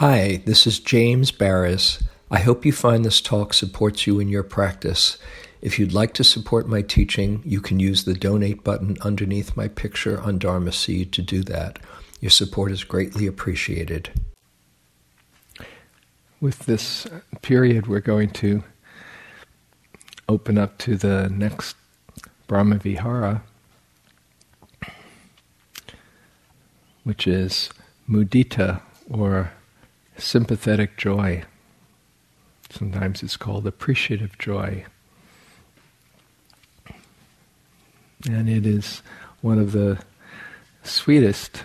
Hi, this is James Baraz. I hope you find this talk supports you in your practice. If you'd like to support my teaching, you can use the donate button underneath my picture on Dharma Seed to do that. Your support is greatly appreciated. With this period, we're going to open up to the next Brahma Vihara, which is mudita or sympathetic joy. Sometimes it's called appreciative joy. And it is one of the sweetest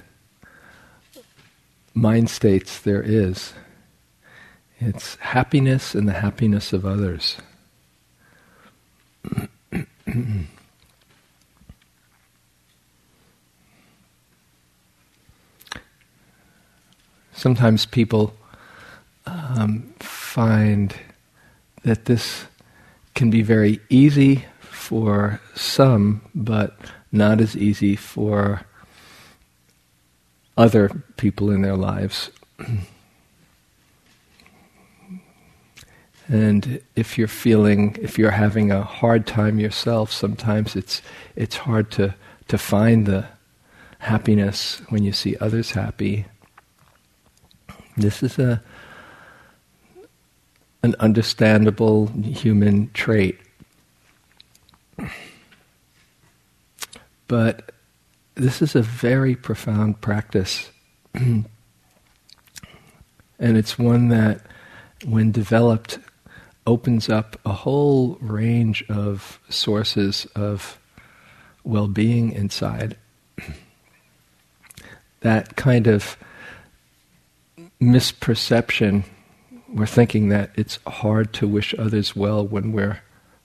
mind states there is. It's happiness and the happiness of others. Sometimes people um, find that this can be very easy for some, but not as easy for other people in their lives. and if you're feeling, if you're having a hard time yourself, sometimes it's it's hard to to find the happiness when you see others happy. This is a an understandable human trait. But this is a very profound practice. and it's one that, when developed, opens up a whole range of sources of well being inside. that kind of misperception we're thinking that it's hard to wish others well when we're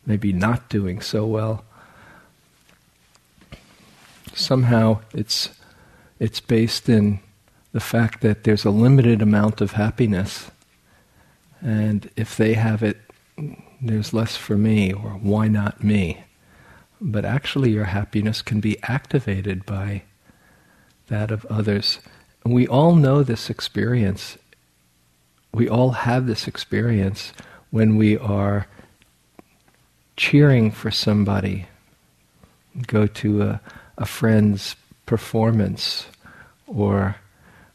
maybe not doing so well. Somehow it's it's based in the fact that there's a limited amount of happiness. And if they have it, there's less for me, or why not me? But actually, your happiness can be activated by that of others. We all know this experience we all have this experience when we are cheering for somebody, go to a, a friend's performance, or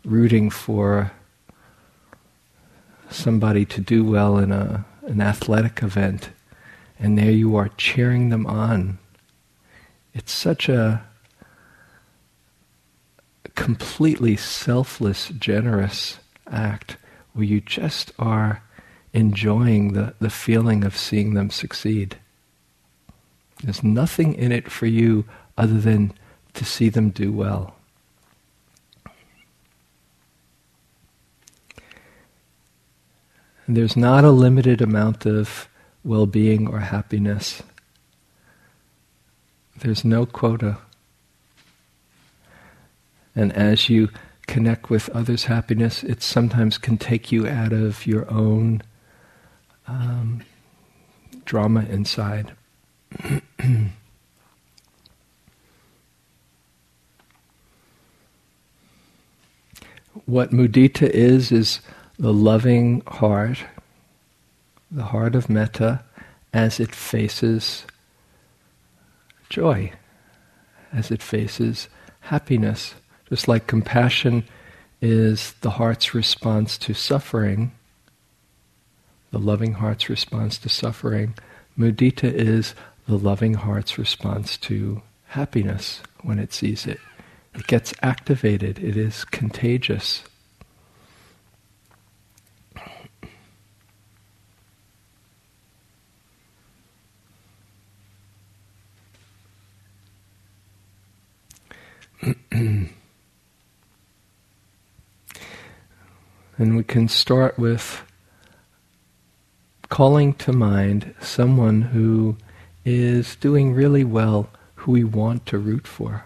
rooting for somebody to do well in a, an athletic event, and there you are cheering them on. It's such a completely selfless, generous act where you just are enjoying the, the feeling of seeing them succeed. There's nothing in it for you other than to see them do well. And there's not a limited amount of well being or happiness. There's no quota. And as you connect with others' happiness, it sometimes can take you out of your own um, drama inside. what mudita is, is the loving heart, the heart of metta, as it faces joy, as it faces happiness. Just like compassion is the heart's response to suffering, the loving heart's response to suffering, mudita is the loving heart's response to happiness when it sees it. It gets activated, it is contagious. And we can start with calling to mind someone who is doing really well, who we want to root for.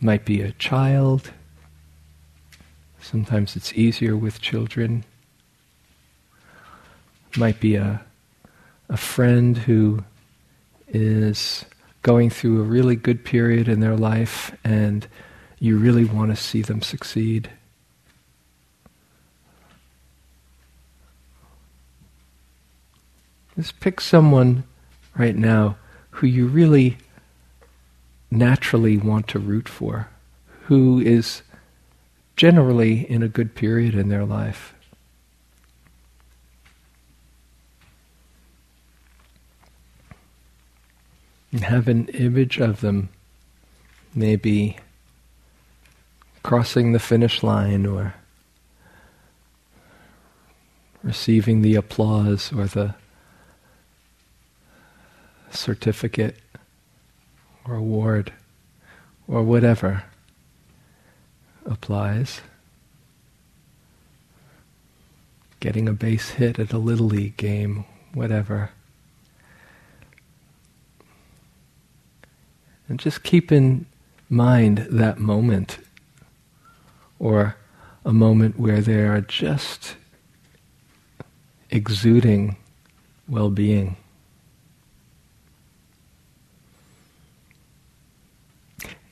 Might be a child. Sometimes it's easier with children. Might be a, a friend who is going through a really good period in their life and you really want to see them succeed. Just pick someone right now who you really naturally want to root for, who is generally in a good period in their life. And have an image of them, maybe crossing the finish line or receiving the applause or the certificate or award or whatever applies. Getting a base hit at a little league game, whatever. And just keep in mind that moment or a moment where they are just exuding well being.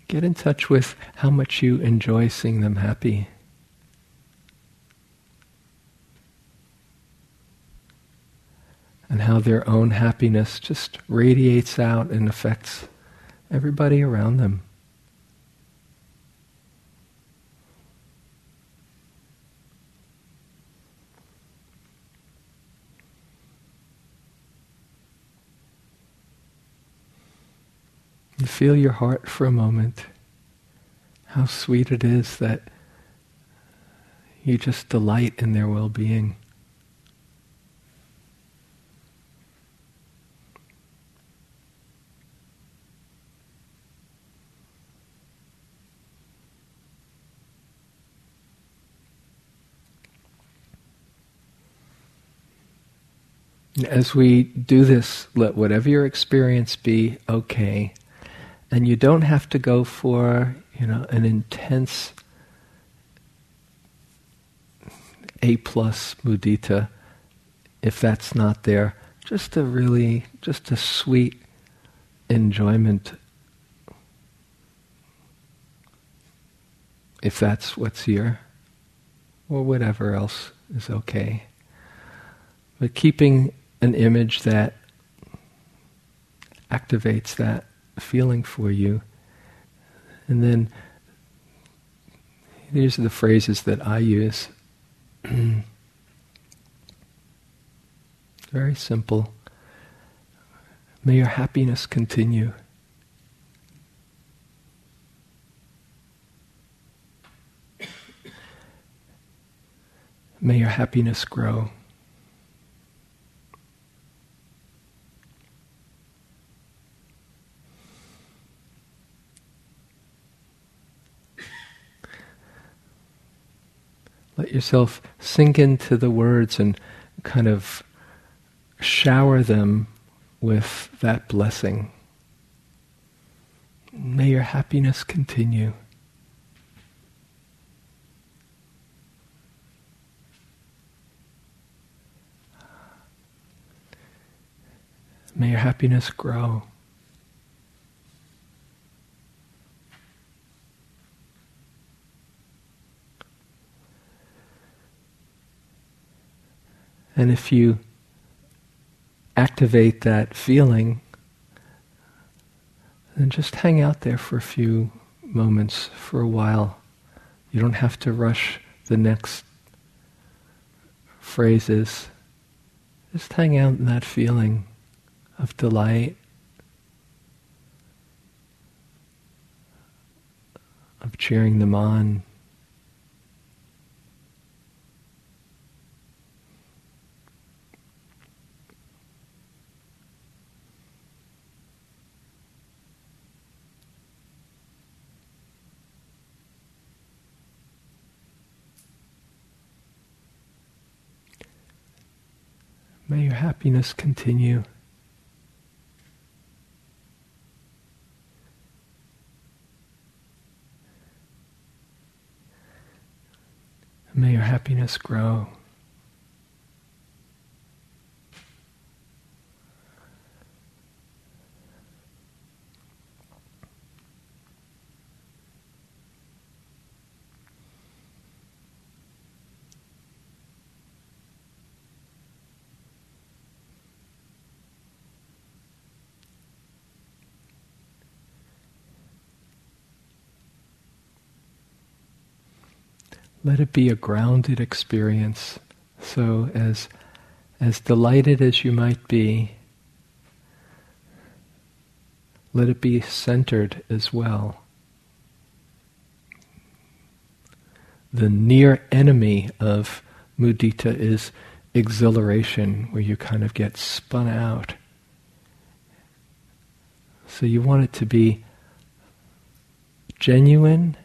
Get in touch with how much you enjoy seeing them happy. And how their own happiness just radiates out and affects everybody around them. And feel your heart for a moment. How sweet it is that you just delight in their well being. As we do this, let whatever your experience be okay and you don't have to go for you know an intense A plus mudita if that's not there. Just a really just a sweet enjoyment if that's what's here or whatever else is okay. But keeping an image that activates that feeling for you. And then these are the phrases that I use. Very simple. May your happiness continue. May your happiness grow. Let yourself sink into the words and kind of shower them with that blessing. May your happiness continue. May your happiness grow. And if you activate that feeling, then just hang out there for a few moments, for a while. You don't have to rush the next phrases. Just hang out in that feeling of delight, of cheering them on. May your happiness continue. May your happiness grow. Let it be a grounded experience. So as as delighted as you might be, let it be centered as well. The near enemy of mudita is exhilaration, where you kind of get spun out. So you want it to be genuine,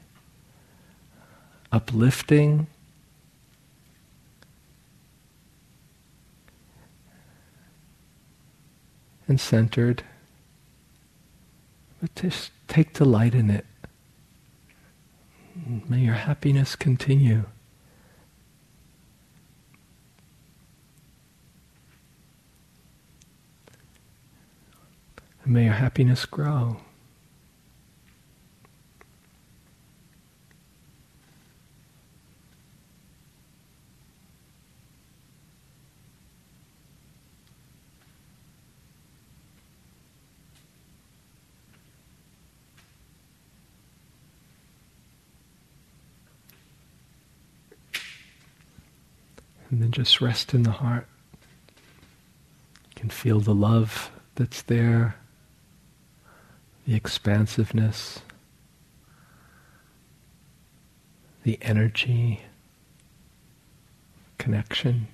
uplifting, and centered. But just take delight in it. May your happiness continue. And may your happiness grow. And then just rest in the heart. You can feel the love that's there, the expansiveness, the energy, connection.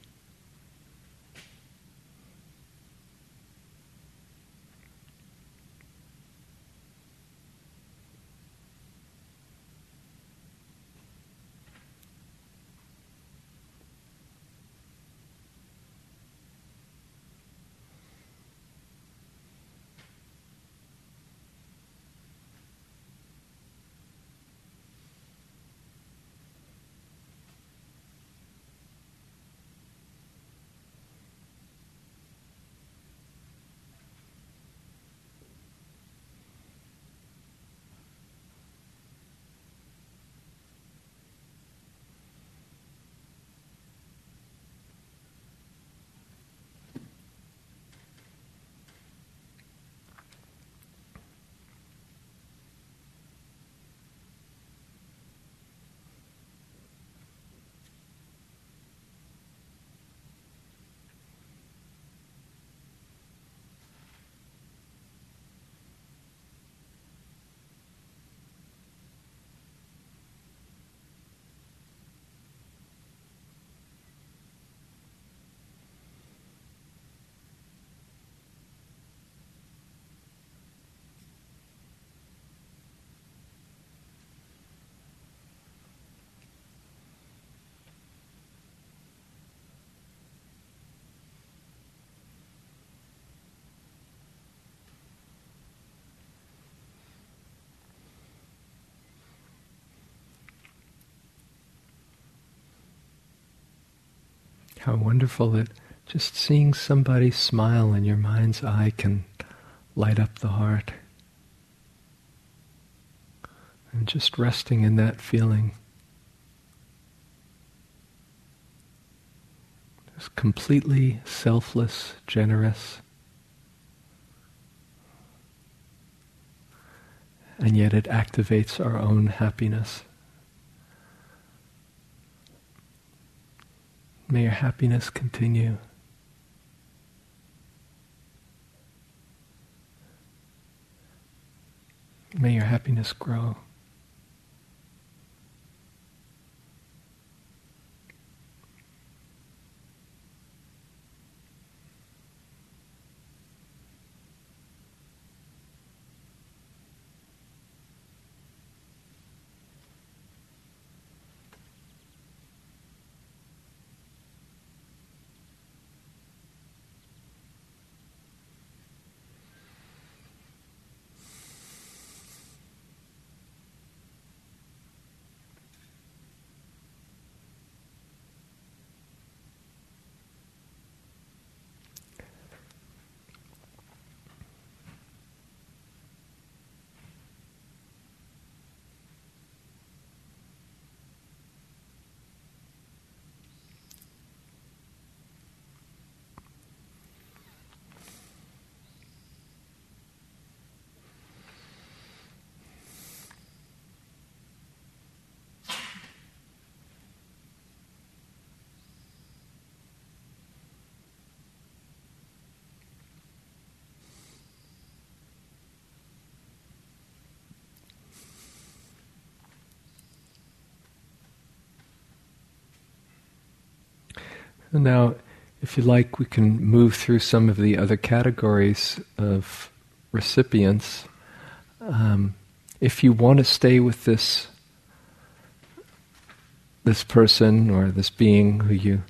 How wonderful that just seeing somebody smile in your mind's eye can light up the heart. And just resting in that feeling. Just completely selfless, generous. And yet it activates our own happiness. May your happiness continue. May your happiness grow. Now, if you like, we can move through some of the other categories of recipients. Um, if you want to stay with this this person or this being who you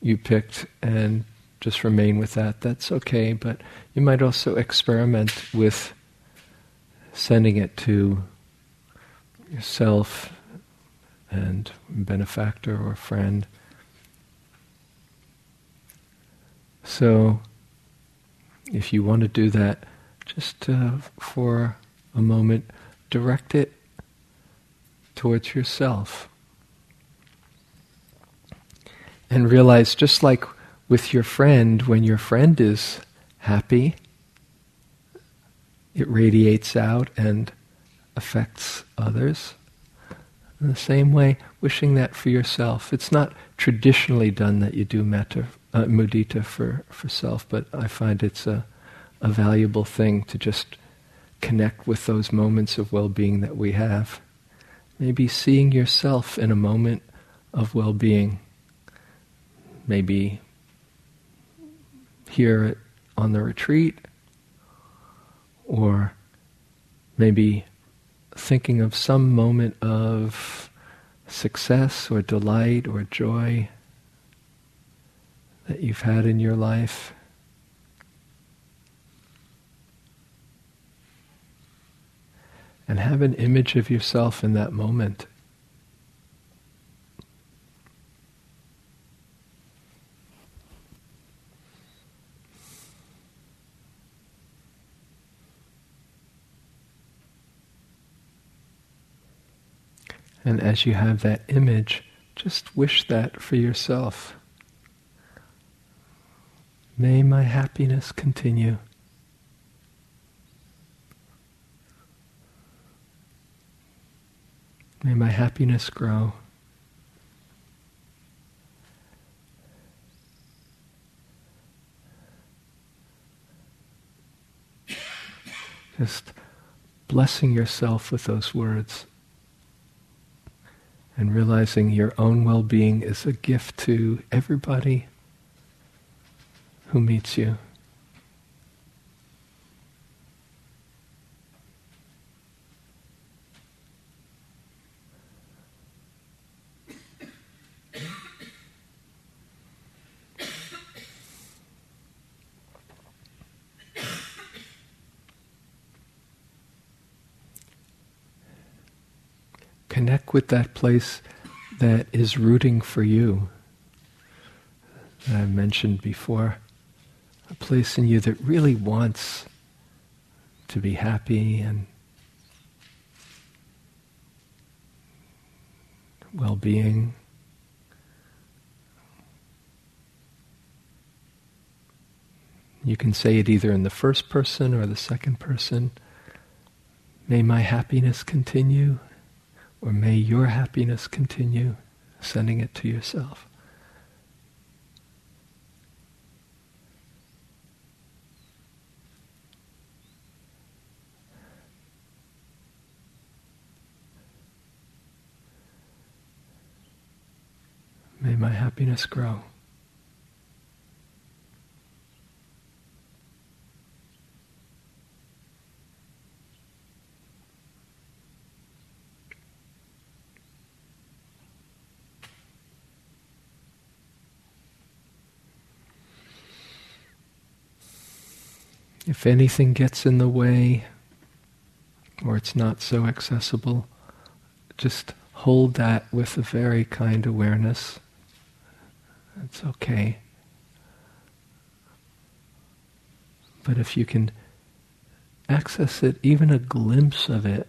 you picked and just remain with that, that's okay. But you might also experiment with sending it to yourself and benefactor or friend. So, if you want to do that, just uh, for a moment, direct it towards yourself. And realize, just like with your friend, when your friend is happy, it radiates out and affects others. In the same way, wishing that for yourself. It's not traditionally done that you do metta, uh, mudita for, for self, but I find it's a, a valuable thing to just connect with those moments of well being that we have. Maybe seeing yourself in a moment of well being. Maybe here on the retreat, or maybe thinking of some moment of success or delight or joy that you've had in your life. And have an image of yourself in that moment. And as you have that image, just wish that for yourself. May my happiness continue. May my happiness grow. Just blessing yourself with those words and realizing your own well being is a gift to everybody who meets you. Connect with that place that is rooting for you. That I mentioned before. A place in you that really wants to be happy and well being. You can say it either in the first person or the second person. May my happiness continue or may your happiness continue, sending it to yourself. Happiness grow. If anything gets in the way or it's not so accessible, just hold that with a very kind awareness. It's okay. But if you can access it, even a glimpse of it,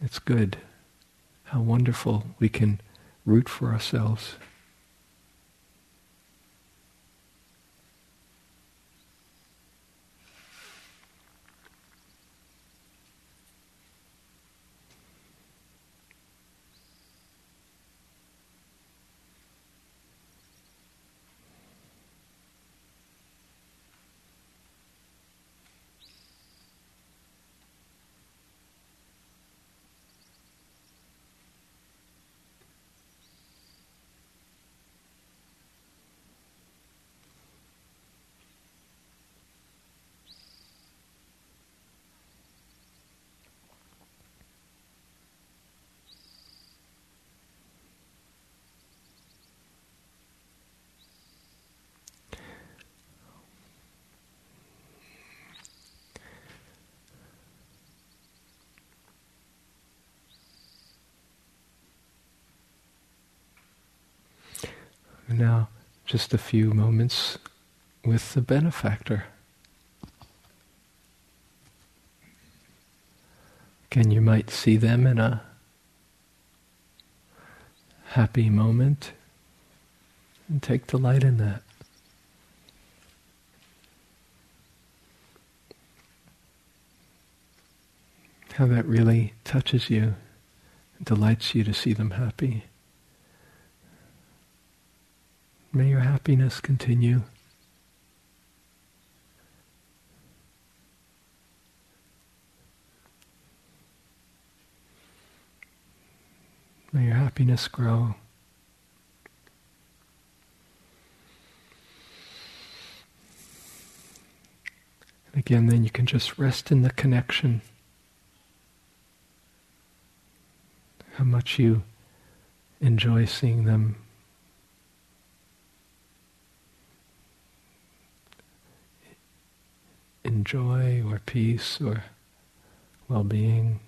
it's good. How wonderful we can root for ourselves. Now, just a few moments with the benefactor. Again, you might see them in a happy moment and take delight in that. How that really touches you, delights you to see them happy. May your happiness continue. May your happiness grow. And again, then you can just rest in the connection. How much you enjoy seeing them. Enjoy or peace or well being.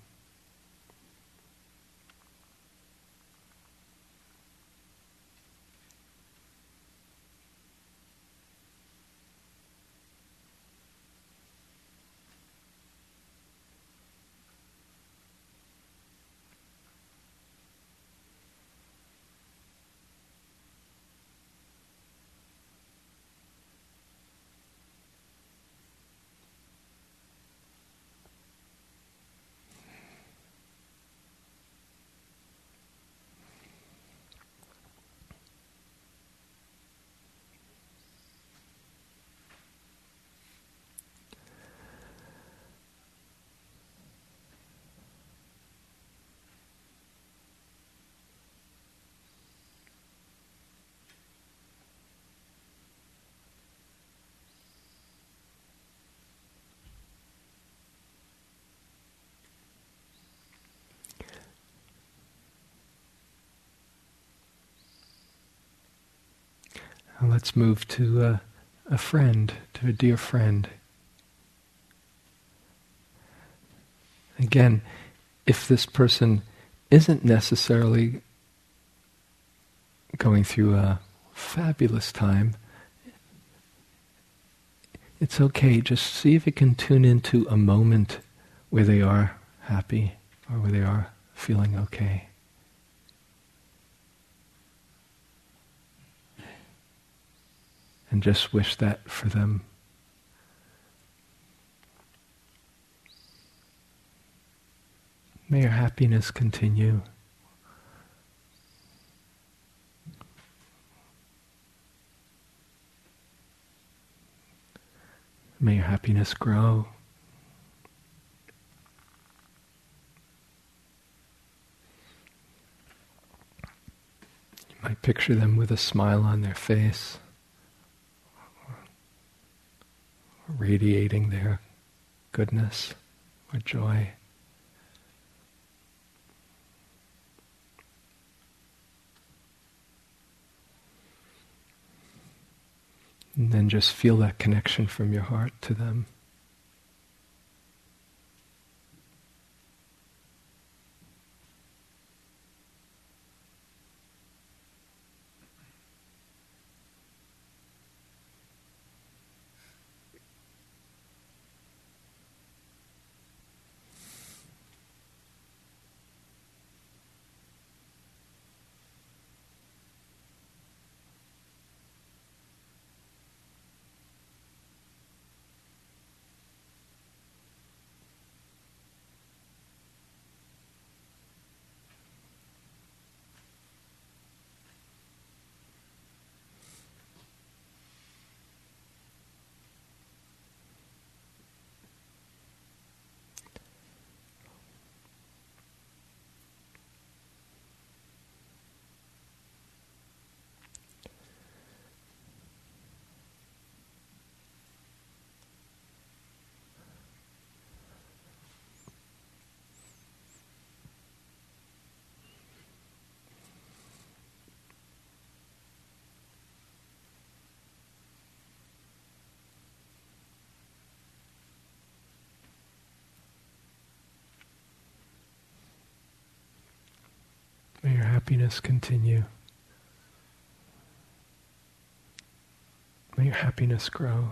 Let's move to a, a friend, to a dear friend. Again, if this person isn't necessarily going through a fabulous time, it's okay. Just see if you can tune into a moment where they are happy or where they are feeling okay. And just wish that for them. May your happiness continue. May your happiness grow. You might picture them with a smile on their face. Radiating their goodness or joy. And then just feel that connection from your heart to them. May your happiness continue. May your happiness grow.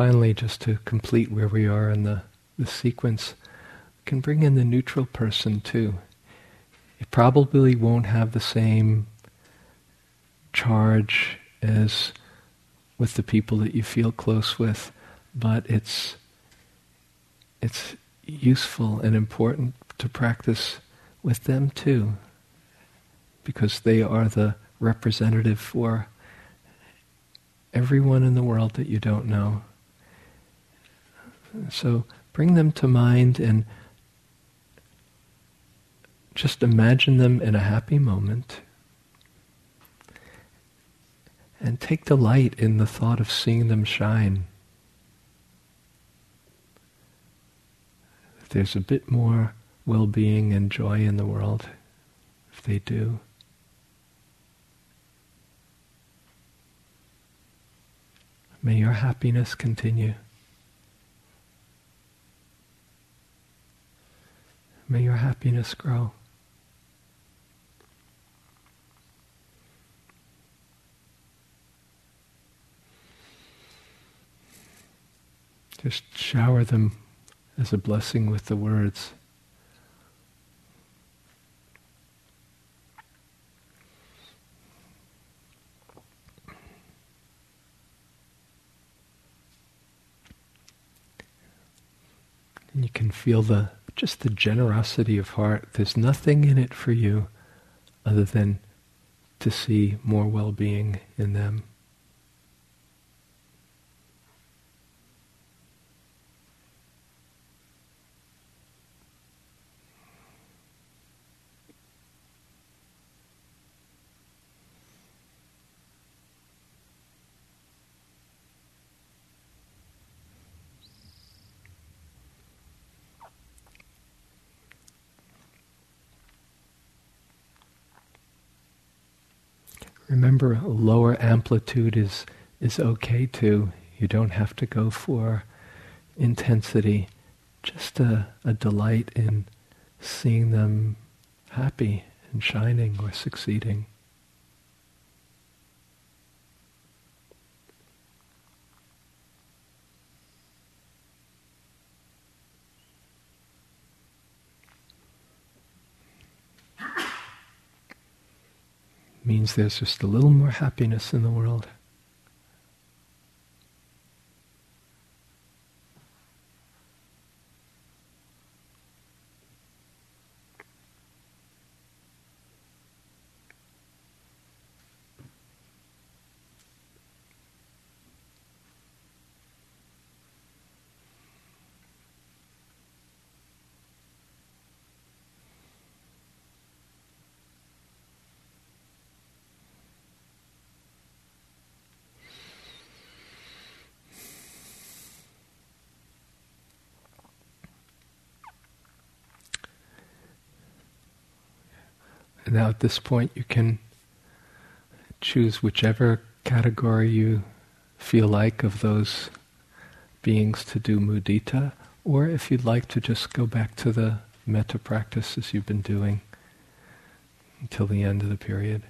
Finally, just to complete where we are in the, the sequence, can bring in the neutral person too. It probably won't have the same charge as with the people that you feel close with, but it's it's useful and important to practice with them too, because they are the representative for everyone in the world that you don't know. So bring them to mind and just imagine them in a happy moment. And take delight in the thought of seeing them shine. If There's a bit more well being and joy in the world if they do. May your happiness continue. May your happiness grow. Just shower them as a blessing with the words. And you can feel the just the generosity of heart. There's nothing in it for you other than to see more well-being in them. Remember, a lower amplitude is, is okay too. You don't have to go for intensity, just a, a delight in seeing them happy and shining or succeeding. There's just a little more happiness in the world. Now at this point, you can choose whichever category you feel like of those beings to do mudita, or if you'd like to just go back to the metta practices you've been doing until the end of the period.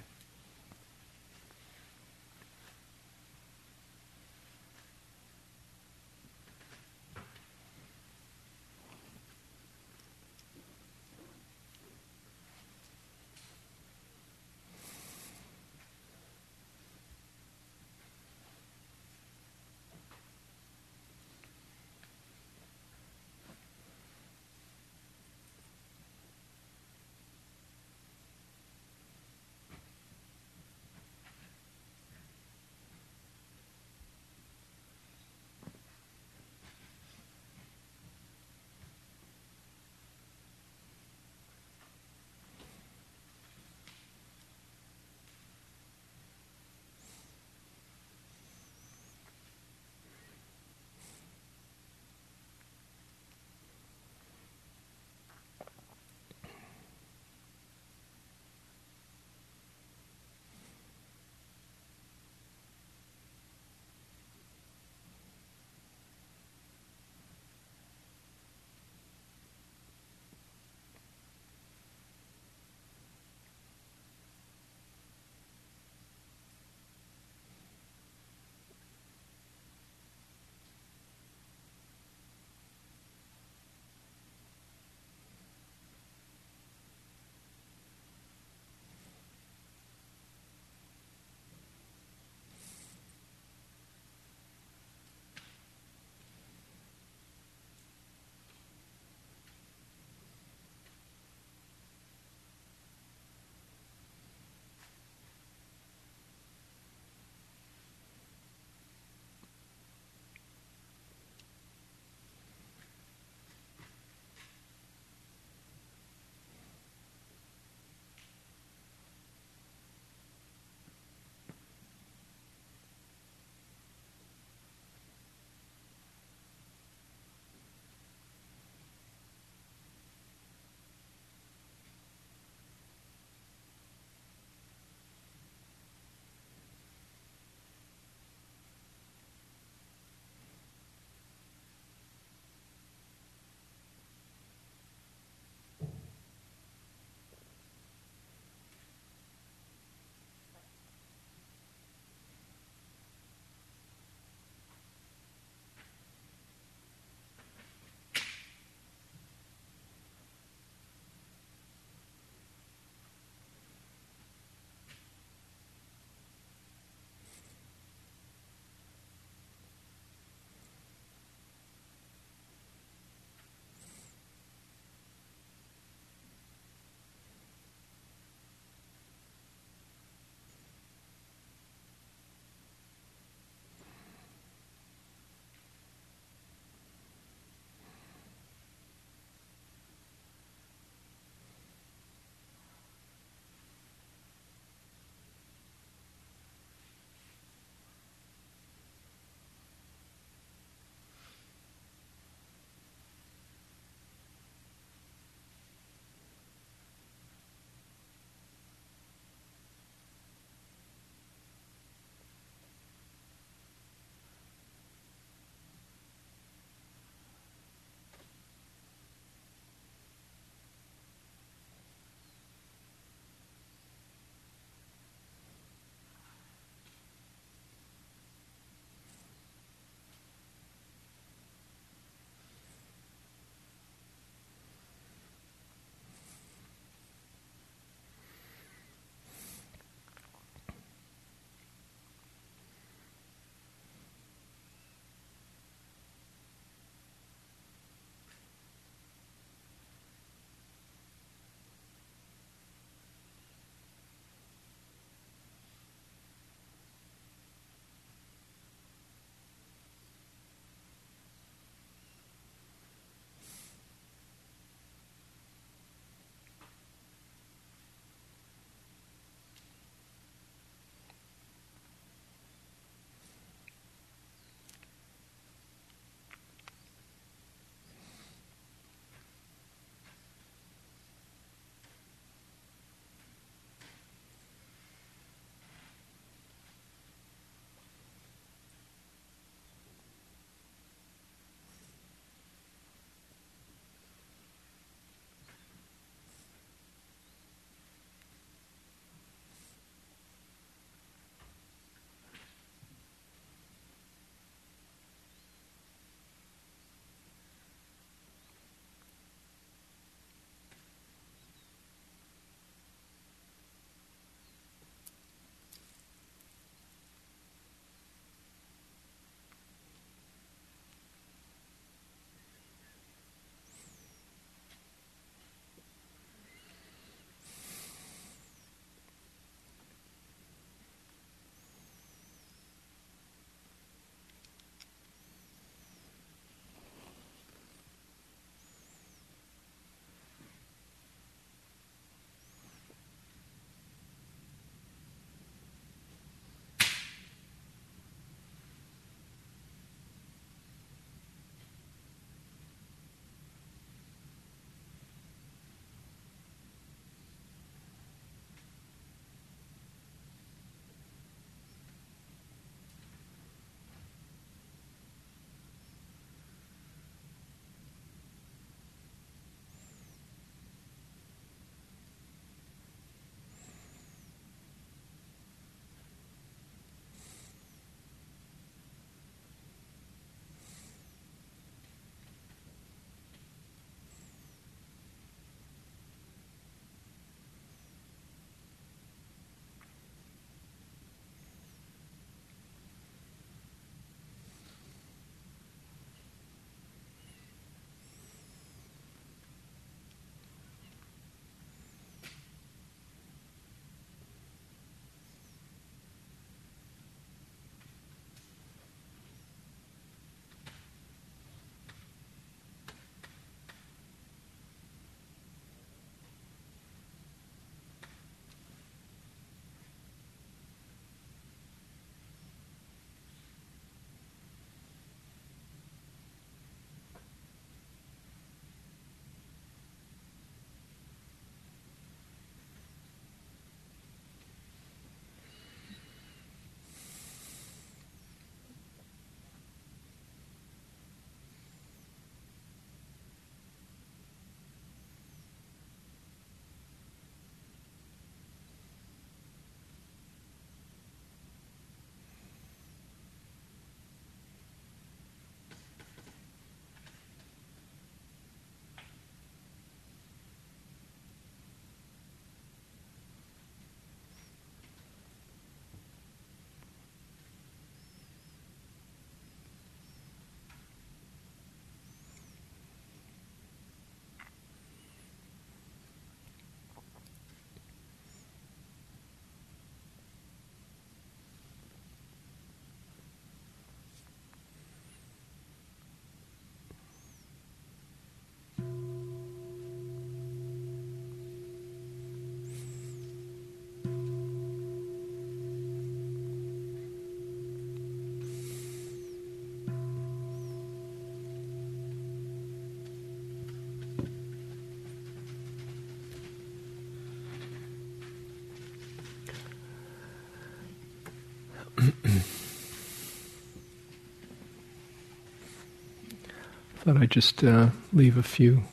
Thought I'd just uh, leave a few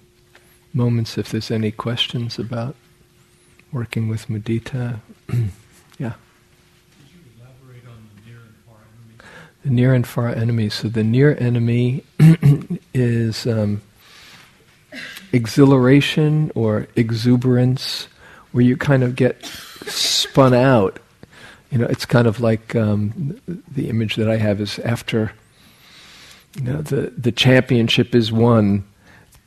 moments if there's any questions about working with mudita. yeah. the near and far enemy. So the near enemy is um, exhilaration or exuberance, where you kind of get spun out you know, it's kind of like um, the image that I have is after you know, the the championship is won,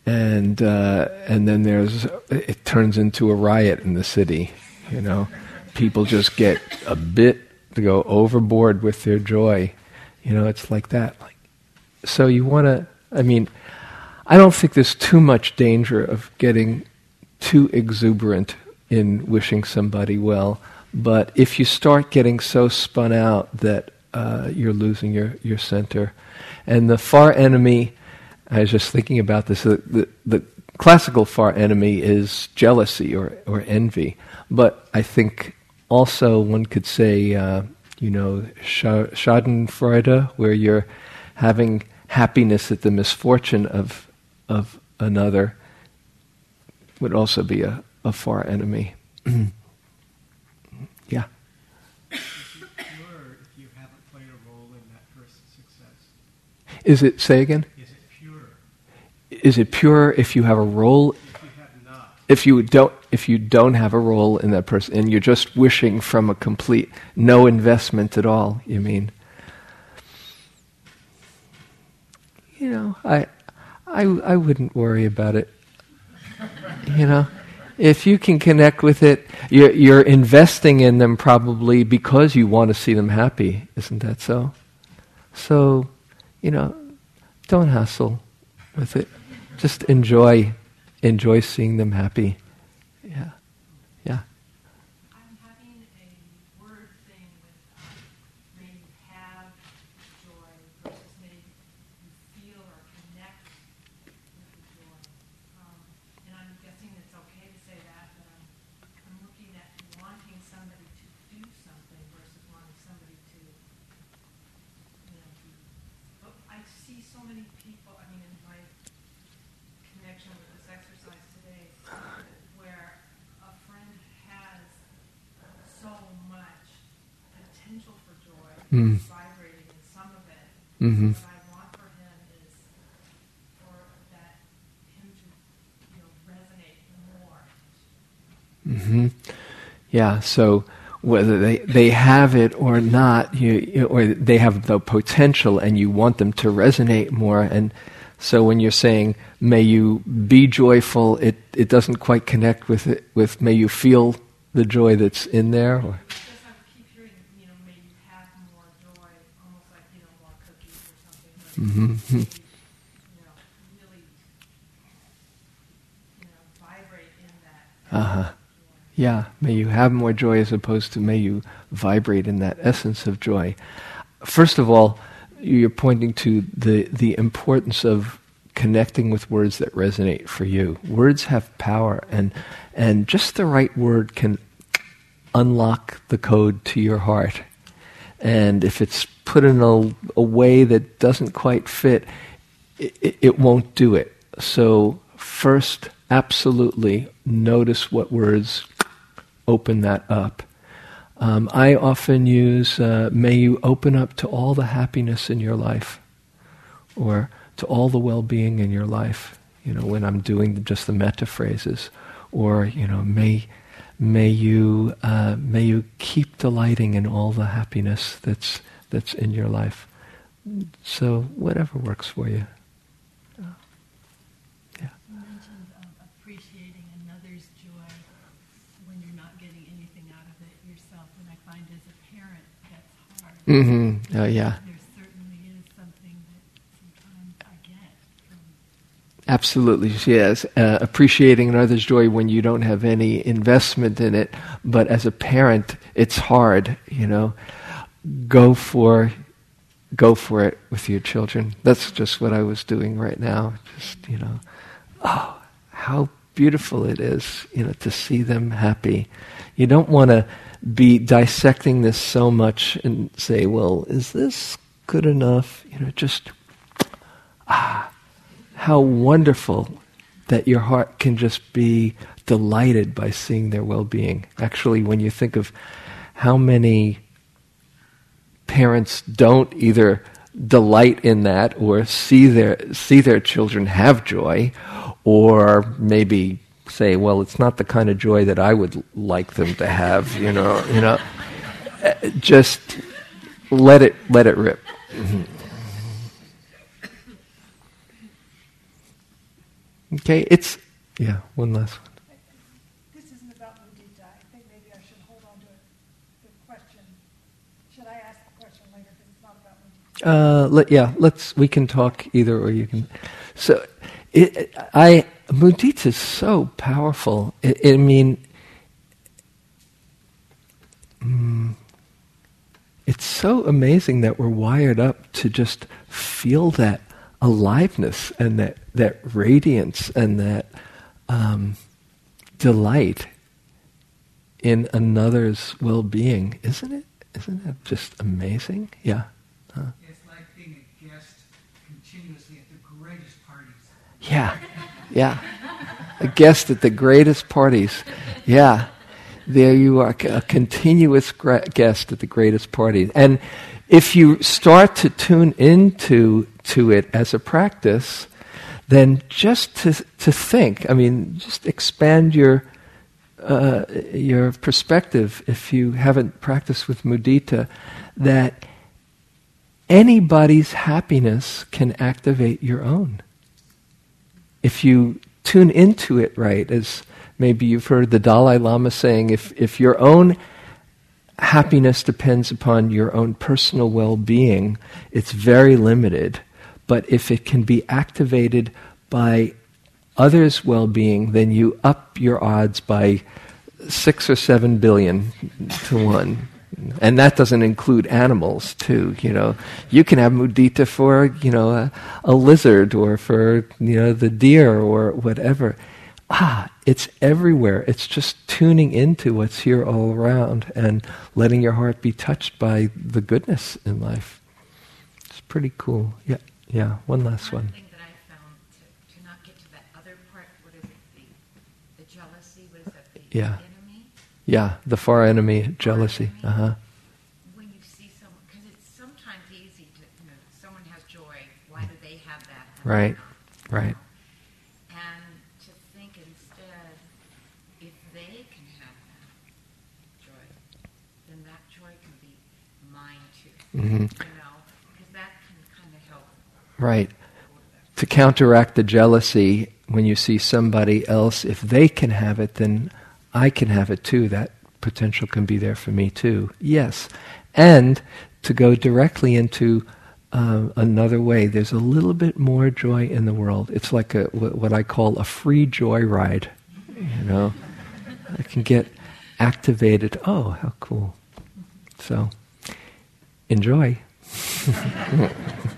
and uh, and then there's it turns into a riot in the city. You know, people just get a bit to go overboard with their joy. You know, it's like that. Like, so you want to. I mean, I don't think there's too much danger of getting too exuberant in wishing somebody well. But if you start getting so spun out that uh, you're losing your, your center, and the far enemy, I was just thinking about this, the, the, the classical far enemy is jealousy or, or envy. But I think also one could say, uh, you know, Schadenfreude, where you're having happiness at the misfortune of, of another, would also be a, a far enemy. Is it, say again? Is it pure? Is it pure if you have a role? If you have not. If you don't, if you don't have a role in that person, and you're just wishing from a complete no investment at all, you mean? You know, I, I, I wouldn't worry about it. You know, if you can connect with it, you're, you're investing in them probably because you want to see them happy, isn't that so? So you know, don't hustle with it. Just enjoy, enjoy seeing them happy. Yeah, yeah. I'm having a word thing with um, may you have joy versus may you feel or connect with the joy. Um, and I'm guessing it's okay to say that, but I'm, I'm looking at wanting somebody to do something versus wanting somebody to you know, be but I see so many people, I mean, in my connection with this exercise today, where a friend has so much potential for joy, Mm. vibrating in some of it. Mhm. What I want for him is for that him to, you know, resonate more. hmm Yeah, so whether they, they have it or not, you, you- or they have the potential and you want them to resonate more. And so when you're saying, may you be joyful, it, it doesn't quite connect with it, with may you feel the joy that's in there. Or, Because I keep hearing, you know, may you have more joy, almost like, you know, more cookies or something. But Mhm. may you, you know, really, you know, vibrate in that. Uh-huh. yeah, may you have more joy as opposed to may you vibrate in that essence of joy. First of all, you're pointing to the, the importance of connecting with words that resonate for you. Words have power, and, and just the right word can unlock the code to your heart. And if it's put in a, a way that doesn't quite fit, it, it, won't do it. So, first, absolutely notice what words open that up. Um, I often use, uh, may you open up to all the happiness in your life, or to all the well being in your life, you know, when I'm doing just the metta phrases. Or, you know, may, may, you, uh, may you keep delighting in all the happiness that's, that's in your life. So, whatever works for you. You mentioned um, appreciating another's joy when you're not getting anything out of it yourself, and I find as a parent that's hard. Mm-hmm. Oh, yeah. There certainly is something that sometimes I get from Absolutely, yes. Uh, appreciating another's joy when you don't have any investment in it, but as a parent, it's hard. You know, go for, go for it with your children. That's just what I was doing right now. Just you know, oh, how beautiful it is, you know, to see them happy. You don't want to be dissecting this so much and say, well, is this good enough? You know, just ah how wonderful that your heart can just be delighted by seeing their well-being. Actually, when you think of how many parents don't either delight in that or see their see their children have joy or maybe say well it's not the kind of joy that I would like them to have you know you know just let it let it rip mm-hmm. Okay it's yeah one last one. This isn't about mudita I think maybe I should hold on to it the question. Should I ask the question later? Because it's not about mudita uh, let, yeah let's we can talk either or you can so it, I mudita is so powerful. I, I mean mm, it's so amazing that we're wired up to just feel that aliveness and that, that radiance and that um, delight in another's well-being, isn't it? Isn't that just amazing? Yeah. Huh? It's like being a guest continuously at the greatest parties. Yeah, yeah. A guest at the greatest parties. Yeah there you are, a continuous guest at the greatest party. And if you start to tune into to it as a practice, then just to, to think, I mean, just expand your, uh, your perspective if you haven't practiced with mudita, that anybody's happiness can activate your own. If you tune into it right, as Maybe you've heard the Dalai Lama saying if, if your own happiness depends upon your own personal well being, it's very limited. But if it can be activated by others' well being, then you up your odds by six or seven billion to one. And that doesn't include animals, too. You know, you can have mudita for you know a, a lizard or for you know the deer or whatever ah, it's everywhere. It's just tuning into what's here all around and letting your heart be touched by the goodness in life. It's pretty cool. Yeah, yeah. One last one. Thing that I found to, to not get to that other part. It? The, the jealousy. What is that? The yeah. enemy. Yeah, the far enemy, jealousy. Uh huh. When you see someone, because it's sometimes easy to, you know, someone has joy. Why do they have that? Right. Right. You know? And to think instead, if they can have that joy, then that joy can be mine too. Mm-hmm. You know, that can kind of help. Right. To counteract the jealousy, when you see somebody else, if they can have it, then I can have it too. That potential can be there for me too. Yes. And to go directly into uh, another way, there's a little bit more joy in the world. It's like a, what I call a free joy ride. You know, I can get activated. Oh, how cool! So. Enjoy.